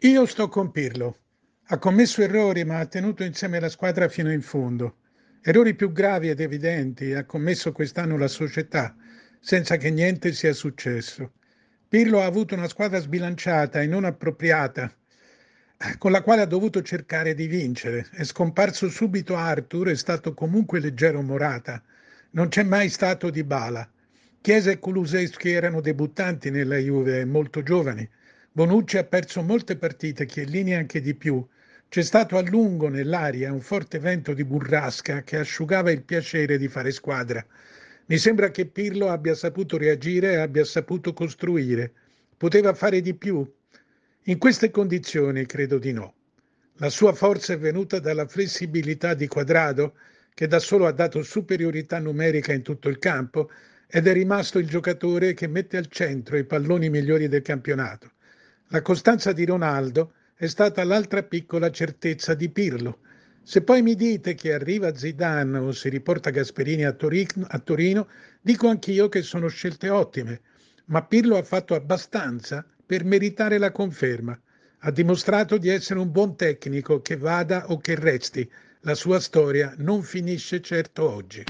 Io sto con Pirlo. Ha commesso errori, ma ha tenuto insieme la squadra fino in fondo. Errori più gravi ed evidenti ha commesso quest'anno la società, senza che niente sia successo. Pirlo ha avuto una squadra sbilanciata e non appropriata, con la quale ha dovuto cercare di vincere. È scomparso subito Arthur, è stato comunque leggero Morata. Non c'è mai stato Di Bala. Chiesa e Kuluseschi erano debuttanti nella Juve, molto giovani. Bonucci ha perso molte partite, Chiellini anche di più. C'è stato a lungo nell'aria un forte vento di burrasca che asciugava il piacere di fare squadra. Mi sembra che Pirlo abbia saputo reagire e abbia saputo costruire. Poteva fare di più? In queste condizioni credo di no. La sua forza è venuta dalla flessibilità di Quadrado, che da solo ha dato superiorità numerica in tutto il campo, ed è rimasto il giocatore che mette al centro i palloni migliori del campionato. La costanza di Ronaldo è stata l'altra piccola certezza di Pirlo. Se poi mi dite che arriva Zidane o si riporta Gasperini a Torino, a Torino dico anch'io che sono scelte ottime, ma Pirlo ha fatto abbastanza per meritare la conferma. Ha dimostrato di essere un buon tecnico che vada o che resti. La sua storia non finisce certo oggi.